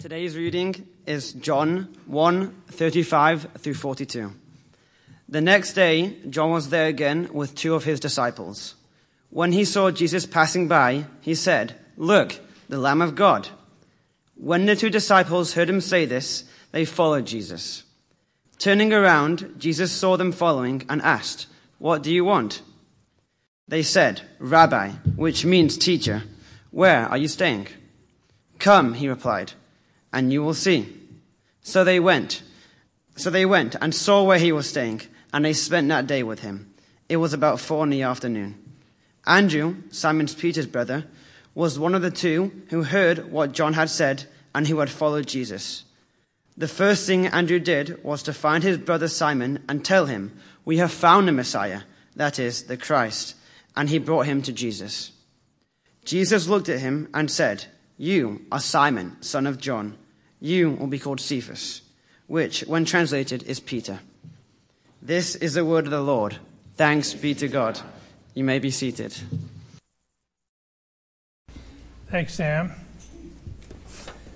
Today's reading is John 1 35 through 42. The next day, John was there again with two of his disciples. When he saw Jesus passing by, he said, Look, the Lamb of God. When the two disciples heard him say this, they followed Jesus. Turning around, Jesus saw them following and asked, What do you want? They said, Rabbi, which means teacher, where are you staying? Come, he replied, and you will see. So they went. So they went and saw where he was staying, and they spent that day with him. It was about four in the afternoon. Andrew, Simon Peter's brother, was one of the two who heard what John had said and who had followed Jesus. The first thing Andrew did was to find his brother Simon and tell him, We have found the Messiah, that is, the Christ. And he brought him to Jesus. Jesus looked at him and said, You are Simon, son of John. You will be called Cephas, which, when translated, is Peter. This is the word of the Lord. Thanks be to God. You may be seated. Thanks, Sam.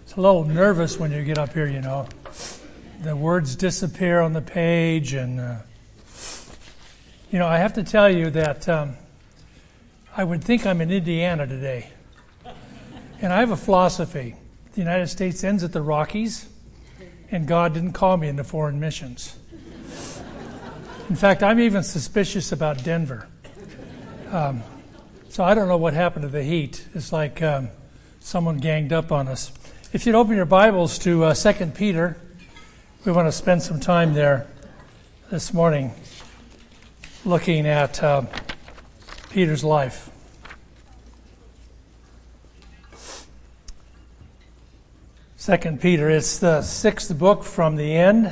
It's a little nervous when you get up here, you know. The words disappear on the page, and, uh, you know, I have to tell you that um, I would think I'm in Indiana today. And I have a philosophy the United States ends at the Rockies, and God didn't call me into foreign missions. In fact, I'm even suspicious about Denver. Um, so I don't know what happened to the heat. It's like um, someone ganged up on us. If you'd open your Bibles to uh, 2 Peter, we want to spend some time there this morning looking at uh, Peter's life. Second Peter, it's the sixth book from the end.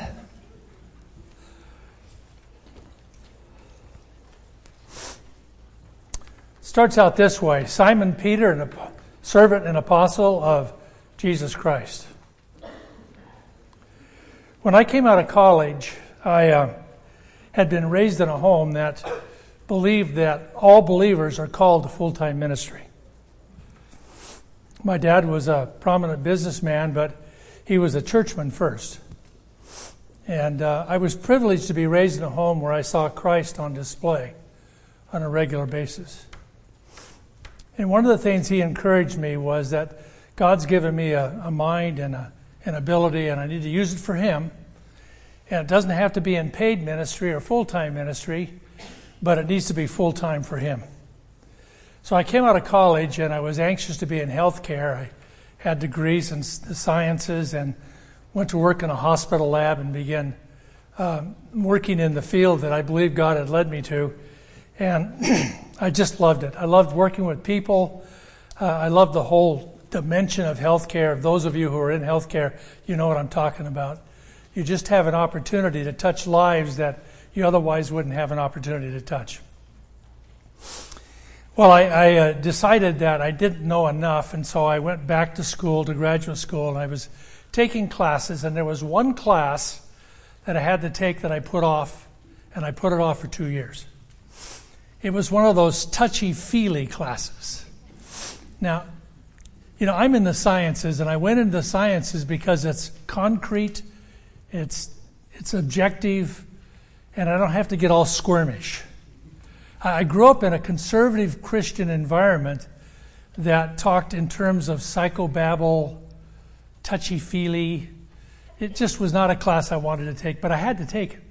Starts out this way Simon Peter, a servant and apostle of Jesus Christ. When I came out of college, I uh, had been raised in a home that believed that all believers are called to full time ministry. My dad was a prominent businessman, but he was a churchman first. And uh, I was privileged to be raised in a home where I saw Christ on display on a regular basis. And one of the things he encouraged me was that God's given me a, a mind and a, an ability, and I need to use it for Him. And it doesn't have to be in paid ministry or full time ministry, but it needs to be full time for Him. So I came out of college and I was anxious to be in healthcare. I had degrees in the sciences and went to work in a hospital lab and began um, working in the field that I believe God had led me to. And I just loved it. I loved working with people. Uh, I loved the whole dimension of healthcare. Those of you who are in healthcare, you know what I'm talking about. You just have an opportunity to touch lives that you otherwise wouldn't have an opportunity to touch. Well, I, I uh, decided that I didn't know enough, and so I went back to school, to graduate school, and I was taking classes, and there was one class that I had to take that I put off, and I put it off for two years. It was one of those touchy feely classes. Now, you know, I'm in the sciences, and I went into the sciences because it's concrete, it's, it's objective, and I don't have to get all squirmish. I grew up in a conservative Christian environment that talked in terms of psychobabble, touchy feely. It just was not a class I wanted to take, but I had to take it.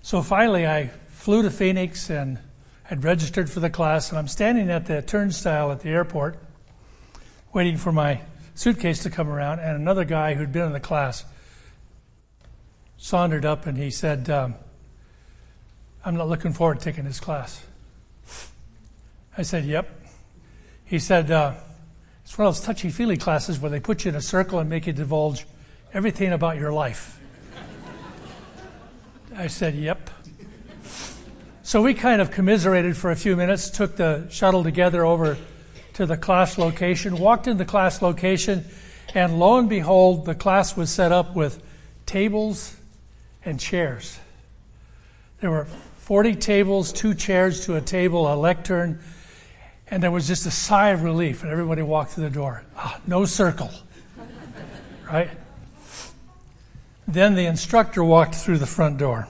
So finally, I flew to Phoenix and had registered for the class, and I'm standing at the turnstile at the airport waiting for my suitcase to come around, and another guy who'd been in the class sauntered up and he said, um, I'm not looking forward to taking this class. I said, Yep. He said, uh, It's one of those touchy feely classes where they put you in a circle and make you divulge everything about your life. I said, Yep. So we kind of commiserated for a few minutes, took the shuttle together over to the class location, walked in the class location, and lo and behold, the class was set up with tables and chairs. There were 40 tables, two chairs to a table, a lectern, and there was just a sigh of relief, and everybody walked through the door. Ah, no circle. right? Then the instructor walked through the front door.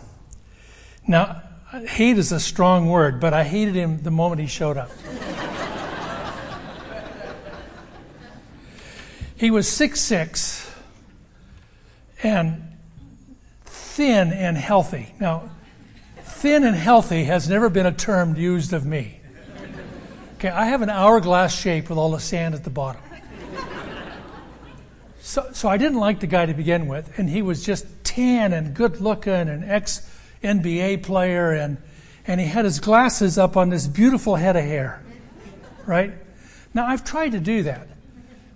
Now, hate is a strong word, but I hated him the moment he showed up. he was six six and thin and healthy. Now, thin and healthy has never been a term used of me. Okay, I have an hourglass shape with all the sand at the bottom. So, so I didn't like the guy to begin with, and he was just tan and good looking, and ex NBA player, and, and he had his glasses up on this beautiful head of hair. Right? Now, I've tried to do that,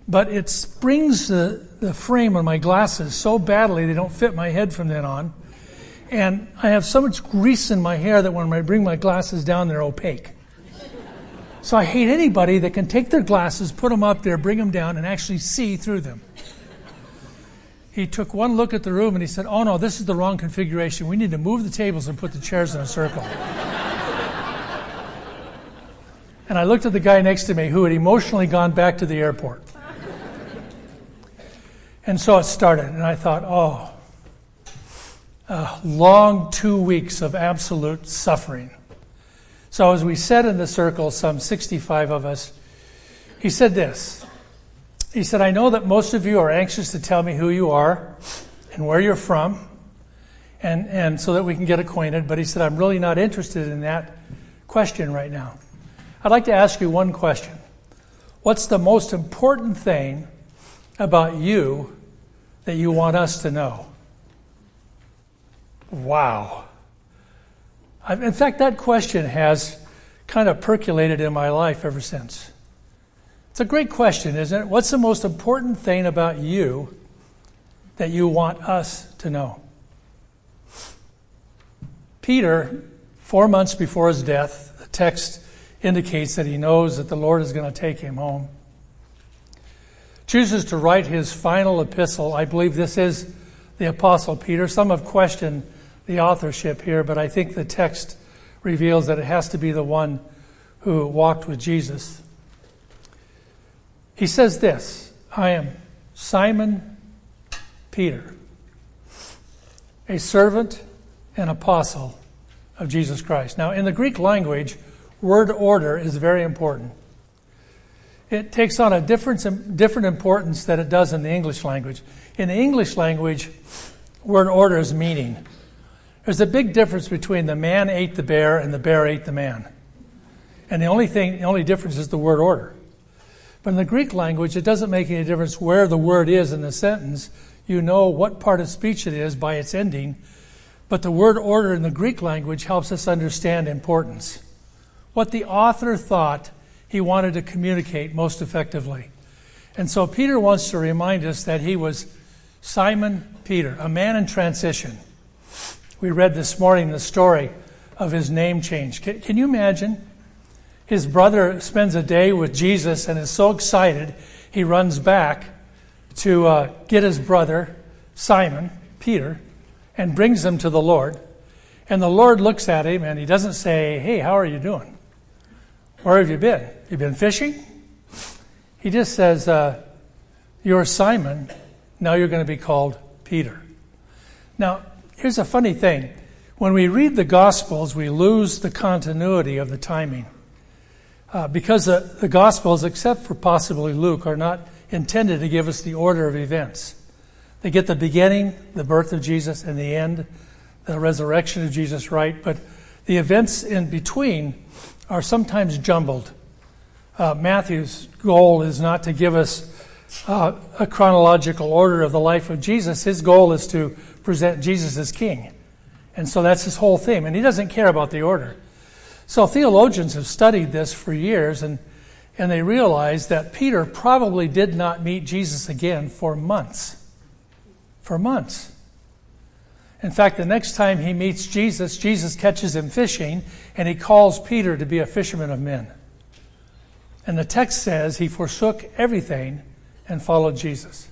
but it springs the, the frame on my glasses so badly they don't fit my head from then on. And I have so much grease in my hair that when I bring my glasses down, they're opaque. So I hate anybody that can take their glasses, put them up there, bring them down, and actually see through them he took one look at the room and he said, Oh no, this is the wrong configuration. We need to move the tables and put the chairs in a circle. and I looked at the guy next to me who had emotionally gone back to the airport. and so it started, and I thought, Oh, a long two weeks of absolute suffering. So as we sat in the circle, some 65 of us, he said this he said, I know that most of you are anxious to tell me who you are and where you're from, and, and so that we can get acquainted. But he said, I'm really not interested in that question right now. I'd like to ask you one question What's the most important thing about you that you want us to know? Wow. In fact, that question has kind of percolated in my life ever since. It's a great question, isn't it? What's the most important thing about you that you want us to know? Peter, four months before his death, the text indicates that he knows that the Lord is going to take him home. Chooses to write his final epistle. I believe this is the Apostle Peter. Some have questioned the authorship here, but I think the text reveals that it has to be the one who walked with Jesus. He says this I am Simon Peter, a servant and apostle of Jesus Christ. Now, in the Greek language, word order is very important. It takes on a different, different importance than it does in the English language. In the English language, word order is meaning. There's a big difference between the man ate the bear and the bear ate the man. And the only thing, the only difference is the word order. But in the Greek language, it doesn't make any difference where the word is in the sentence. You know what part of speech it is by its ending. But the word order in the Greek language helps us understand importance. What the author thought he wanted to communicate most effectively. And so Peter wants to remind us that he was Simon Peter, a man in transition. We read this morning the story of his name change. Can, can you imagine? His brother spends a day with Jesus and is so excited, he runs back to uh, get his brother, Simon, Peter, and brings him to the Lord. And the Lord looks at him and he doesn't say, Hey, how are you doing? Where have you been? You been fishing? He just says, uh, You're Simon. Now you're going to be called Peter. Now, here's a funny thing. When we read the Gospels, we lose the continuity of the timing uh, because the, the Gospels, except for possibly Luke, are not intended to give us the order of events. They get the beginning, the birth of Jesus, and the end, the resurrection of Jesus, right? But the events in between are sometimes jumbled. Uh, Matthew's goal is not to give us uh, a chronological order of the life of Jesus. His goal is to present Jesus as king. And so that's his whole theme. And he doesn't care about the order. So theologians have studied this for years and, and they realize that Peter probably did not meet Jesus again for months. For months. In fact, the next time he meets Jesus, Jesus catches him fishing and he calls Peter to be a fisherman of men. And the text says he forsook everything and followed Jesus.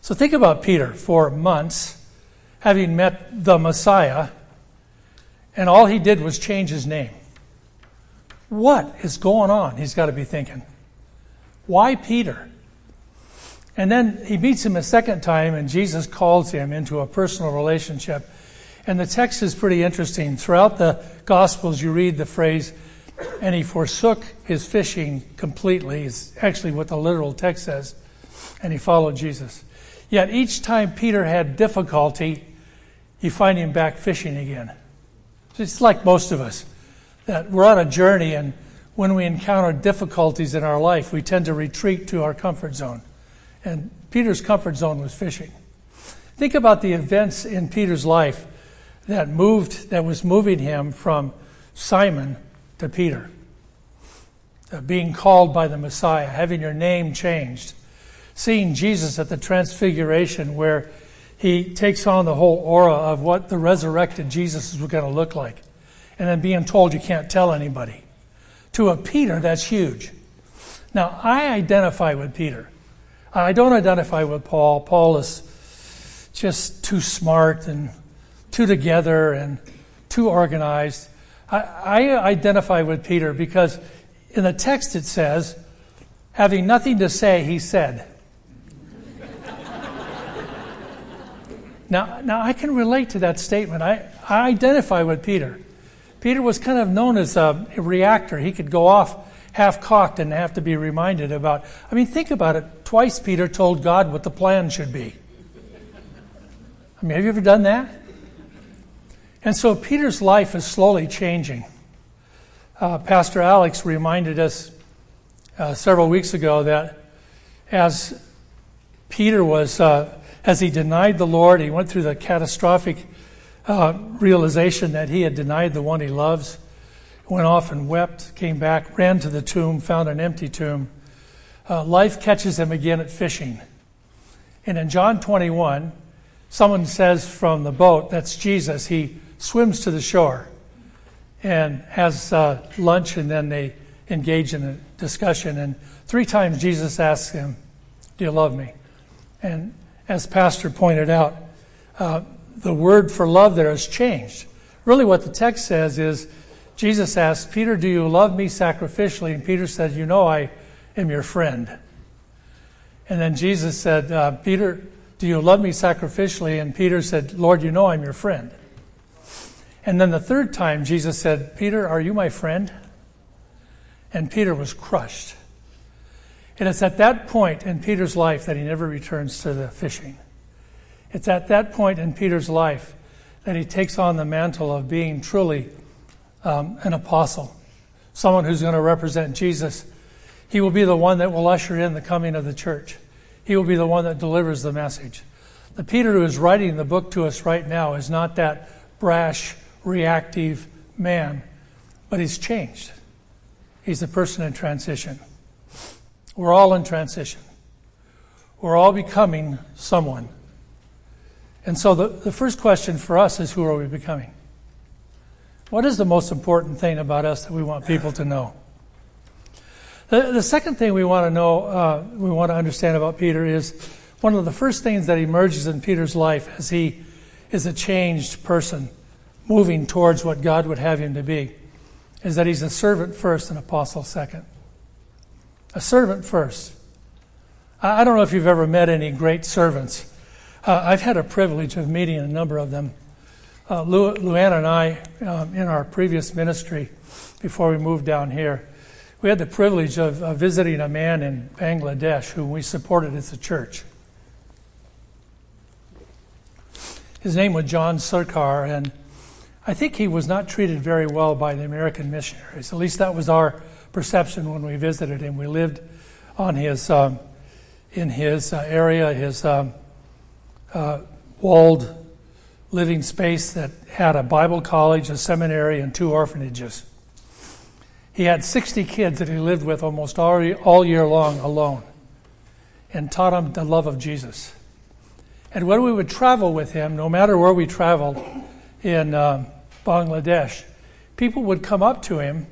So think about Peter for months, having met the Messiah and all he did was change his name. What is going on? He's got to be thinking. Why Peter? And then he meets him a second time, and Jesus calls him into a personal relationship. And the text is pretty interesting. Throughout the Gospels, you read the phrase, and he forsook his fishing completely, is actually what the literal text says, and he followed Jesus. Yet each time Peter had difficulty, you find him back fishing again. It's like most of us, that we're on a journey, and when we encounter difficulties in our life, we tend to retreat to our comfort zone. And Peter's comfort zone was fishing. Think about the events in Peter's life that moved, that was moving him from Simon to Peter. Uh, being called by the Messiah, having your name changed, seeing Jesus at the transfiguration where he takes on the whole aura of what the resurrected Jesus is going to look like, and then being told you can't tell anybody. To a Peter, that's huge. Now, I identify with Peter. I don't identify with Paul. Paul is just too smart and too together and too organized. I, I identify with Peter because in the text it says, having nothing to say, he said. now, now, I can relate to that statement. I, I identify with Peter. Peter was kind of known as a, reactor. He could go off half cocked and have to be reminded about. I mean, think about it. Twice Peter told God what the plan should be. I mean, have you ever done that? And so Peter's life is slowly changing. Uh, Pastor Alex reminded us uh, several weeks ago that as Peter was, uh, as he denied the Lord, he went through the catastrophic uh, realization that he had denied the one he loves, went off and wept, came back, ran to the tomb, found an empty tomb. Uh, life catches him again at fishing. And in John 21, someone says from the boat, that's Jesus, he swims to the shore and has uh, lunch, and then they engage in a discussion. And three times Jesus asks him, Do you love me? And as Pastor pointed out, uh, the word for love there has changed. Really, what the text says is Jesus asked, Peter, do you love me sacrificially? And Peter said, You know, I am your friend. And then Jesus said, uh, Peter, do you love me sacrificially? And Peter said, Lord, you know I'm your friend. And then the third time, Jesus said, Peter, are you my friend? And Peter was crushed. And it's at that point in Peter's life that he never returns to the fishing. It's at that point in Peter's life that he takes on the mantle of being truly um, an apostle, someone who's going to represent Jesus. He will be the one that will usher in the coming of the church. He will be the one that delivers the message. The Peter who is writing the book to us right now is not that brash, reactive man, but he's changed. He's a person in transition. We're all in transition. We're all becoming someone. And so the, the first question for us is who are we becoming? What is the most important thing about us that we want people to know? The, the second thing we want to know, uh, we want to understand about Peter is one of the first things that emerges in Peter's life as he is a changed person moving towards what God would have him to be is that he's a servant first and apostle second. A servant first. I don't know if you've ever met any great servants. Uh, I've had a privilege of meeting a number of them. Uh, Lu- Luann and I, um, in our previous ministry, before we moved down here, we had the privilege of, of visiting a man in Bangladesh whom we supported as a church. His name was John Sarkar, and I think he was not treated very well by the American missionaries. At least that was our perception when we visited him. We lived on his um, in his uh, area, his um, uh, walled living space that had a Bible college, a seminary, and two orphanages. He had 60 kids that he lived with almost all, all year long alone and taught them the love of Jesus. And when we would travel with him, no matter where we traveled in um, Bangladesh, people would come up to him,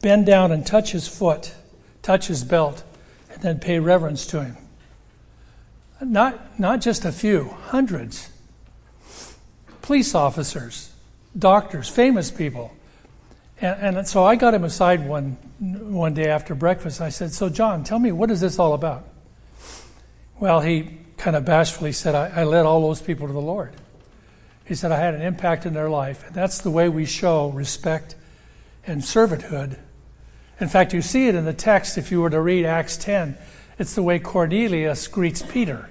bend down and touch his foot, touch his belt, and then pay reverence to him. Not, not just a few, hundreds. Police officers, doctors, famous people. And, and so I got him aside one, one day after breakfast. I said, So, John, tell me, what is this all about? Well, he kind of bashfully said, I, I led all those people to the Lord. He said, I had an impact in their life. And that's the way we show respect and servanthood. In fact, you see it in the text if you were to read Acts 10. It's the way Cornelius greets Peter.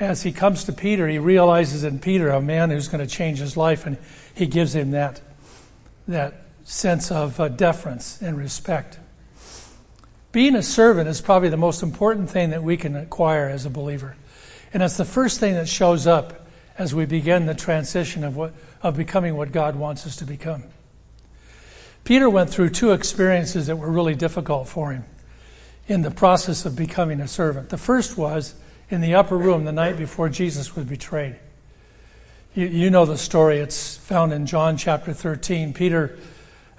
As he comes to Peter, he realizes in Peter a man who's going to change his life, and he gives him that, that sense of uh, deference and respect. Being a servant is probably the most important thing that we can acquire as a believer. And it's the first thing that shows up as we begin the transition of, what, of becoming what God wants us to become. Peter went through two experiences that were really difficult for him in the process of becoming a servant. The first was in the upper room the night before Jesus was betrayed. You, you know the story. It's found in John chapter 13. Peter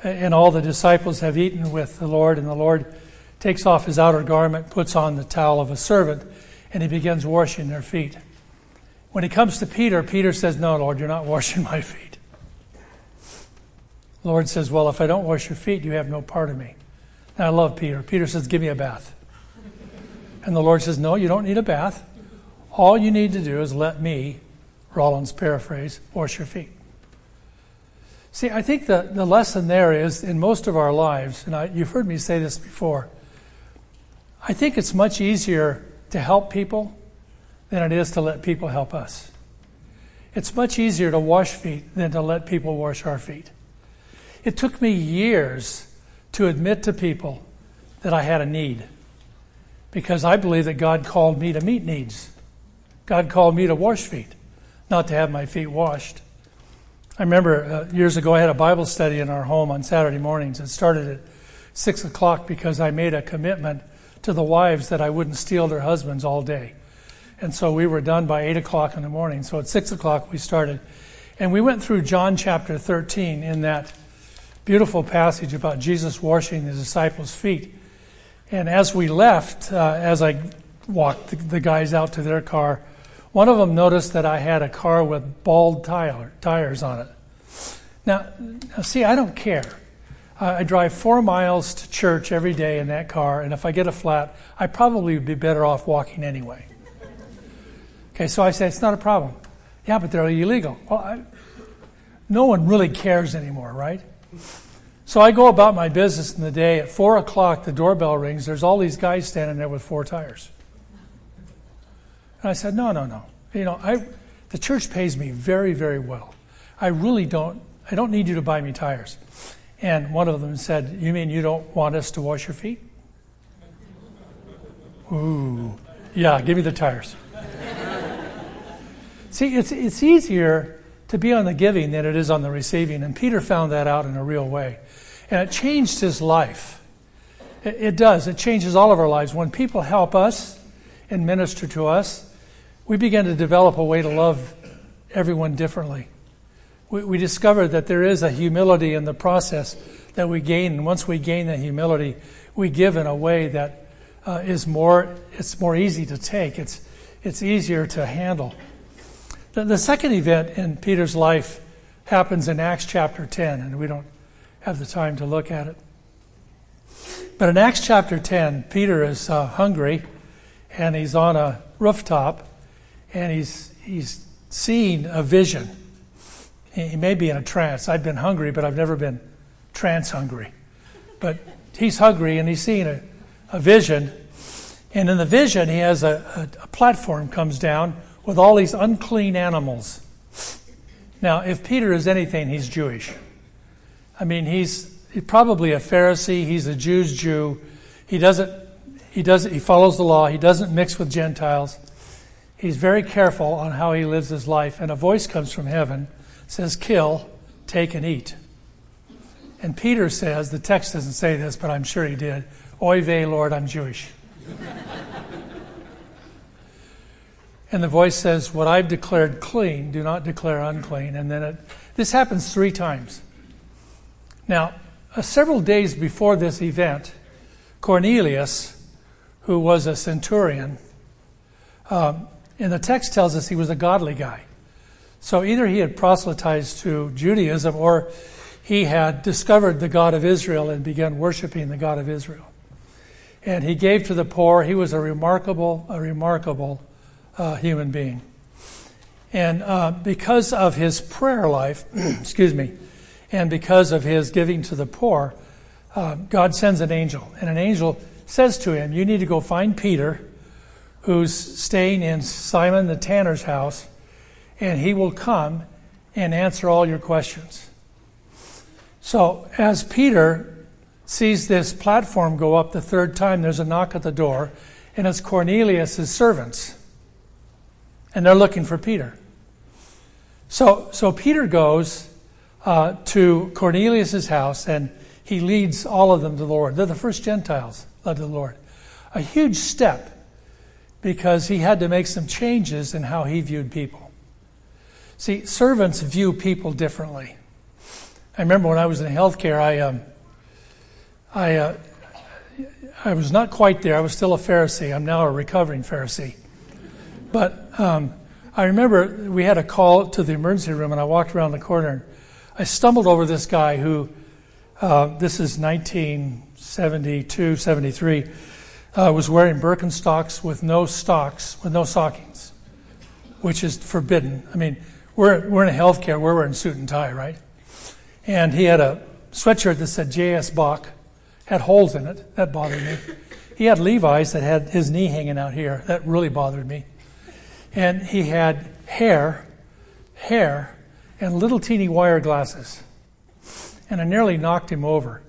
and all the disciples have eaten with the Lord, and the Lord takes off his outer garment, puts on the towel of a servant, and he begins washing their feet. When he comes to Peter, Peter says, No, Lord, you're not washing my feet. Lord says, Well, if I don't wash your feet, you have no part of me. And I love Peter. Peter says, Give me a bath. And the Lord says, No, you don't need a bath. All you need to do is let me, Rollins paraphrase, wash your feet. See, I think the, the lesson there is in most of our lives, and I, you've heard me say this before, I think it's much easier to help people than it is to let people help us. It's much easier to wash feet than to let people wash our feet. It took me years to admit to people that I had a need because I believe that God called me to meet needs. God called me to wash feet, not to have my feet washed. I remember uh, years ago I had a Bible study in our home on Saturday mornings. It started at 6 o'clock because I made a commitment to the wives that I wouldn't steal their husbands all day. And so we were done by 8 o'clock in the morning. So at 6 o'clock we started. And we went through John chapter 13 in that beautiful passage about Jesus washing the disciples' feet. And as we left, uh, as I walked the, the, guys out to their car, one of them noticed that I had a car with bald tire, tires on it. Now, now, see, I don't care. I drive four miles to church every day in that car, and if I get a flat, I probably would be better off walking anyway. Okay, so I say, it's not a problem. Yeah, but they're illegal. Well, I, no one really cares anymore, right? So I go about my business in the day. At 4 o'clock, the doorbell rings. There's all these guys standing there with four tires. And I said, No, no, no. You know, I, the church pays me very, very well. I really don't, I don't need you to buy me tires. And one of them said, You mean you don't want us to wash your feet? Ooh, yeah, give me the tires. See, it's, it's easier to be on the giving than it is on the receiving. And Peter found that out in a real way. And it changed his life. It, it does. It changes all of our lives. When people help us and minister to us, we begin to develop a way to love everyone differently. We, we discover that there is a humility in the process that we gain. And once we gain that humility, we give in a way that uh, is more, it's more easy to take. It's, it's easier to handle. The, second event in Peter's life happens in Acts chapter 10, and we don't have the time to look at it. But in Acts chapter 10, Peter is uh, hungry and he's on a rooftop and he's, he's seeing a vision. He may be in a trance. I've been hungry, but I've never been trance hungry. But he's hungry and he's seeing a, a vision. And in the vision, he has a, a, a platform comes down with all these unclean animals. Now, if Peter is anything, he's Jewish. I mean, he's probably a Pharisee. He's a Jew's Jew. He doesn't. He doesn't. He follows the law. He doesn't mix with Gentiles. He's very careful on how he lives his life. And a voice comes from heaven, says, "Kill, take, and eat." And Peter says, the text doesn't say this, but I'm sure he did. Oy vey, Lord, I'm Jewish. and the voice says, What I've declared clean, do not declare unclean. And then it, this happens three times. Now, uh, several days before this event, Cornelius, who was a centurion, um, and the text tells us he was a godly guy. So either he had proselytized to Judaism or he had discovered the God of Israel and began worshiping the God of Israel. and he gave to the poor. He was a remarkable, a remarkable uh, human being. And uh, because of his prayer life, excuse me, and because of his giving to the poor, uh, God sends an angel. And an angel says to him, You need to go find Peter, who's staying in Simon the tanner's house, and he will come and answer all your questions. So, as Peter sees this platform go up the third time, there's a knock at the door, and it's Cornelius' servants. And they're looking for Peter. So, so Peter goes uh, to Cornelius' house and he leads all of them to the Lord. They're the first Gentiles led to the Lord. A huge step because he had to make some changes in how he viewed people. See, servants view people differently. I remember when I was in healthcare, I, um, I, uh, I was not quite there. I was still a Pharisee. I'm now a recovering Pharisee. But um, I remember we had a call to the emergency room, and I walked around the corner. I stumbled over this guy who, uh, this is 1972, 73, uh, was wearing Birkenstocks with no stocks, with no stockings, which is forbidden. I mean, we're, we're in healthcare, we're wearing suit and tie, right? And he had a sweatshirt that said J.S. Bach, had holes in it. That bothered me. He had Levi's that had his knee hanging out here. That really bothered me and he had hair, hair, and little teeny wire glasses. And I nearly knocked him over.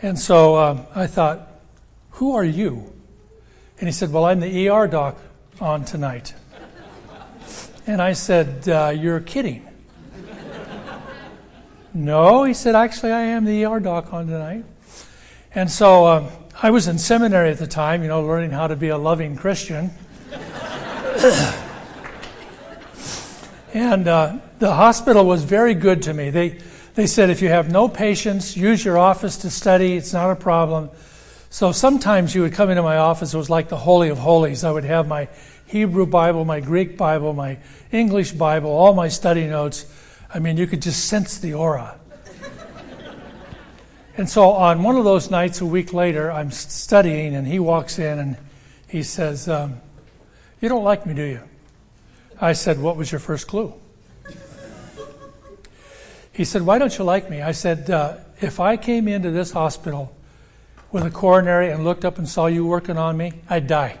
And so um, I thought, Who are you? And he said, Well, I'm the ER doc on tonight. And I said, uh, You're kidding. no, he said, Actually, I am the ER doc on tonight. And so um, I was in seminary at the time, you know, learning how to be a loving Christian. and uh, the hospital was very good to me. They, they said, if you have no patients, use your office to study. It's not a problem. So sometimes you would come into my office. It was like the Holy of Holies. I would have my Hebrew Bible, my Greek Bible, my English Bible, all my study notes. I mean, you could just sense the aura. and so on one of those nights, a week later, I'm studying, and he walks in and he says, um, you don't like me, do you? I said, What was your first clue? He said, Why don't you like me? I said, uh, If I came into this hospital with a coronary and looked up and saw you working on me, I'd die.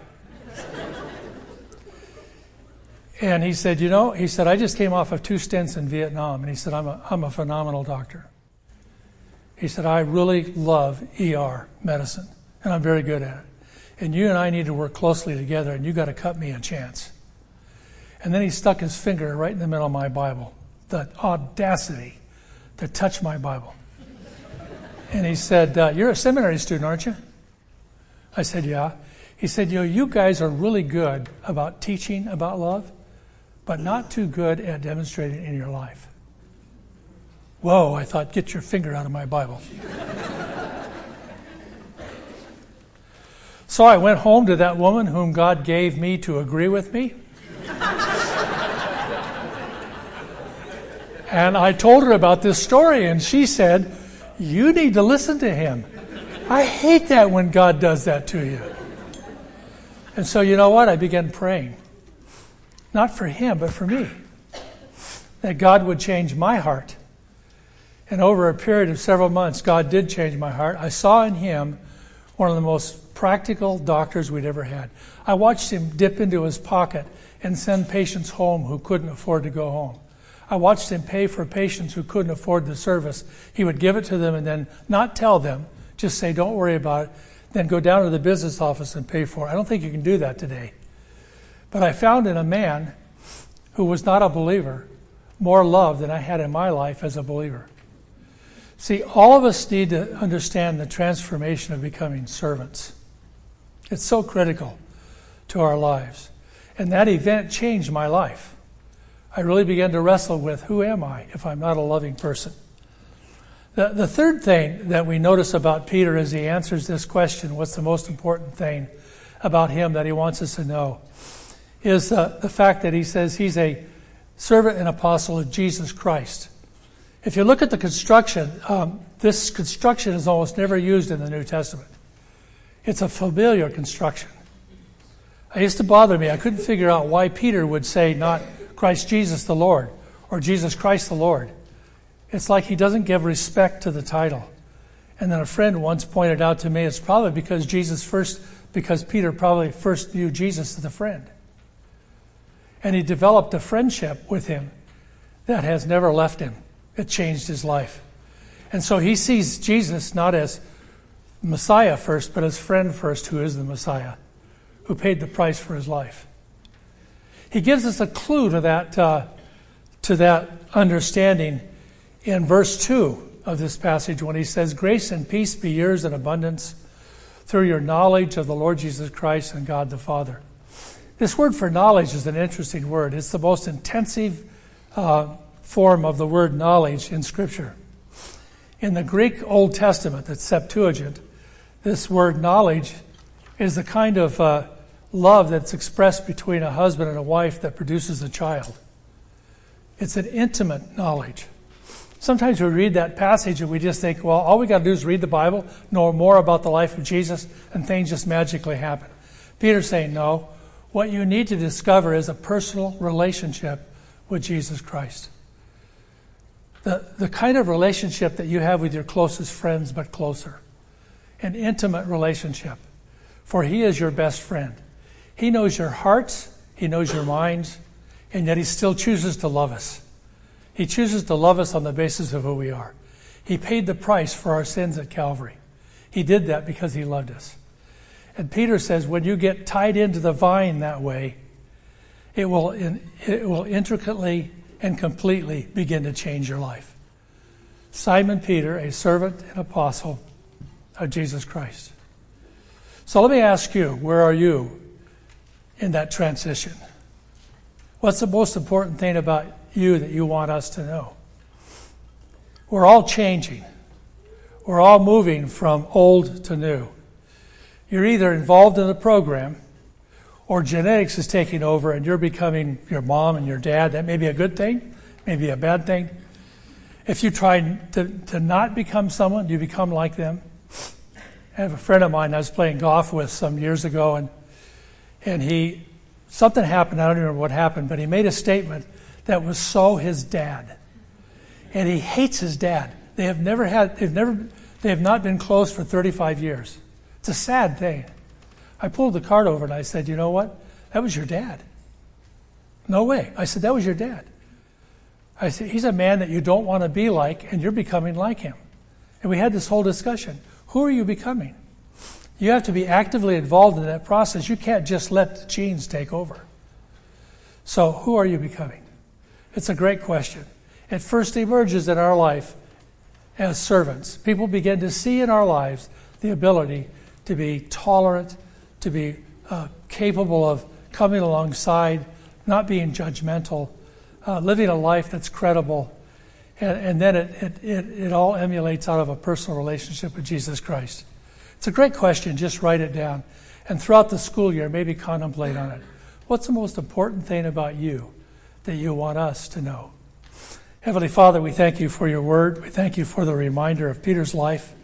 and he said, You know, he said, I just came off of two stints in Vietnam. And he said, I'm a, I'm a phenomenal doctor. He said, I really love ER medicine, and I'm very good at it and you and I need to work closely together, and you got to cut me a chance. And then he stuck his finger right in the middle of my Bible, the audacity to touch my Bible. And he said, uh, You're a seminary student, aren't you? I said, Yeah. He said, You know, you guys are really good about teaching about love, but not too good at demonstrating in your life. Whoa, I thought, Get your finger out of my Bible. So I went home to that woman whom God gave me to agree with me. and I told her about this story, and she said, You need to listen to him. I hate that when God does that to you. And so, you know what? I began praying. Not for him, but for me. That God would change my heart. And over a period of several months, God did change my heart. I saw in him one of the most practical doctors we'd ever had. I watched him dip into his pocket and send patients home who couldn't afford to go home. I watched him pay for patients who couldn't afford the service. He would give it to them and then not tell them, just say, don't worry about it, then go down to the business office and pay for it. I don't think you can do that today. But I found in a man who was not a believer more love than I had in my life as a believer. See, all of us need to understand the transformation of becoming servants. It's so critical to our lives. And that event changed my life. I really began to wrestle with who am I if I'm not a loving person? The, the third thing that we notice about Peter as he answers this question what's the most important thing about him that he wants us to know? Is uh, the fact that he says he's a servant and apostle of Jesus Christ. If you look at the construction, um, this construction is almost never used in the New Testament. It's a familiar construction. It used to bother me. I couldn't figure out why Peter would say not Christ Jesus the Lord or Jesus Christ the Lord. It's like he doesn't give respect to the title. And then a friend once pointed out to me it's probably because Jesus first, because Peter probably first viewed Jesus as a friend. And he developed a friendship with him that has never left him. It changed his life. And so he sees Jesus not as Messiah first, but as friend first, who is the Messiah, who paid the price for his life. He gives us a clue to that, uh, to that understanding in verse 2 of this passage when he says, Grace and peace be yours in abundance through your knowledge of the Lord Jesus Christ and God the Father. This word for knowledge is an interesting word. It's the most intensive uh, form of the word knowledge in Scripture. In the Greek Old Testament, the Septuagint, this word knowledge is the kind of uh, love that's expressed between a husband and a wife that produces a child. It's an intimate knowledge. Sometimes we read that passage and we just think, well, all we got to do is read the Bible, know more about the life of Jesus, and things just magically happen. Peter's saying, no. What you need to discover is a personal relationship with Jesus Christ. The, the kind of relationship that you have with your closest friends, but closer. An intimate relationship. For He is your best friend. He knows your hearts, He knows your minds, and yet He still chooses to love us. He chooses to love us on the basis of who we are. He paid the price for our sins at Calvary. He did that because He loved us. And Peter says, when you get tied into the vine that way, it will, it will intricately and completely begin to change your life. Simon Peter, a servant and apostle of Jesus Christ. So let me ask you, where are you in that transition? What's the most important thing about you that you want us to know? We're all changing. We're all moving from old to new. You're either involved in the program or genetics is taking over and you're becoming your mom and your dad. That may be a good thing, maybe a bad thing. If you try to, to not become someone, you become like them. I have a friend of mine I was playing golf with some years ago, and, and he, something happened, I don't remember what happened, but he made a statement that was so his dad. And he hates his dad. They have never had, they've never, they have not been close for 35 years. It's a sad thing. I pulled the card over and I said, You know what? That was your dad. No way. I said, That was your dad. I said, He's a man that you don't want to be like, and you're becoming like him. And we had this whole discussion. Who are you becoming? You have to be actively involved in that process. You can't just let the genes take over. So, who are you becoming? It's a great question. It first emerges in our life as servants. People begin to see in our lives the ability to be tolerant, to be uh, capable of coming alongside, not being judgmental, uh, living a life that's credible. And, and then it, it, it, it all emulates out of a personal relationship with Jesus Christ. It's a great question. Just write it down. And throughout the school year, maybe contemplate on it. What's the most important thing about you that you want us to know? Heavenly Father, we thank you for your word. We thank you for the reminder of Peter's life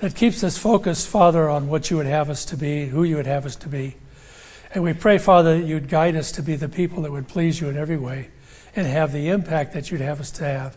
that keeps us focused, Father, on what you would have us to be, who you would have us to be. And we pray, Father, that you'd guide us to be the people that would please you in every way and have the impact that you'd have us to have.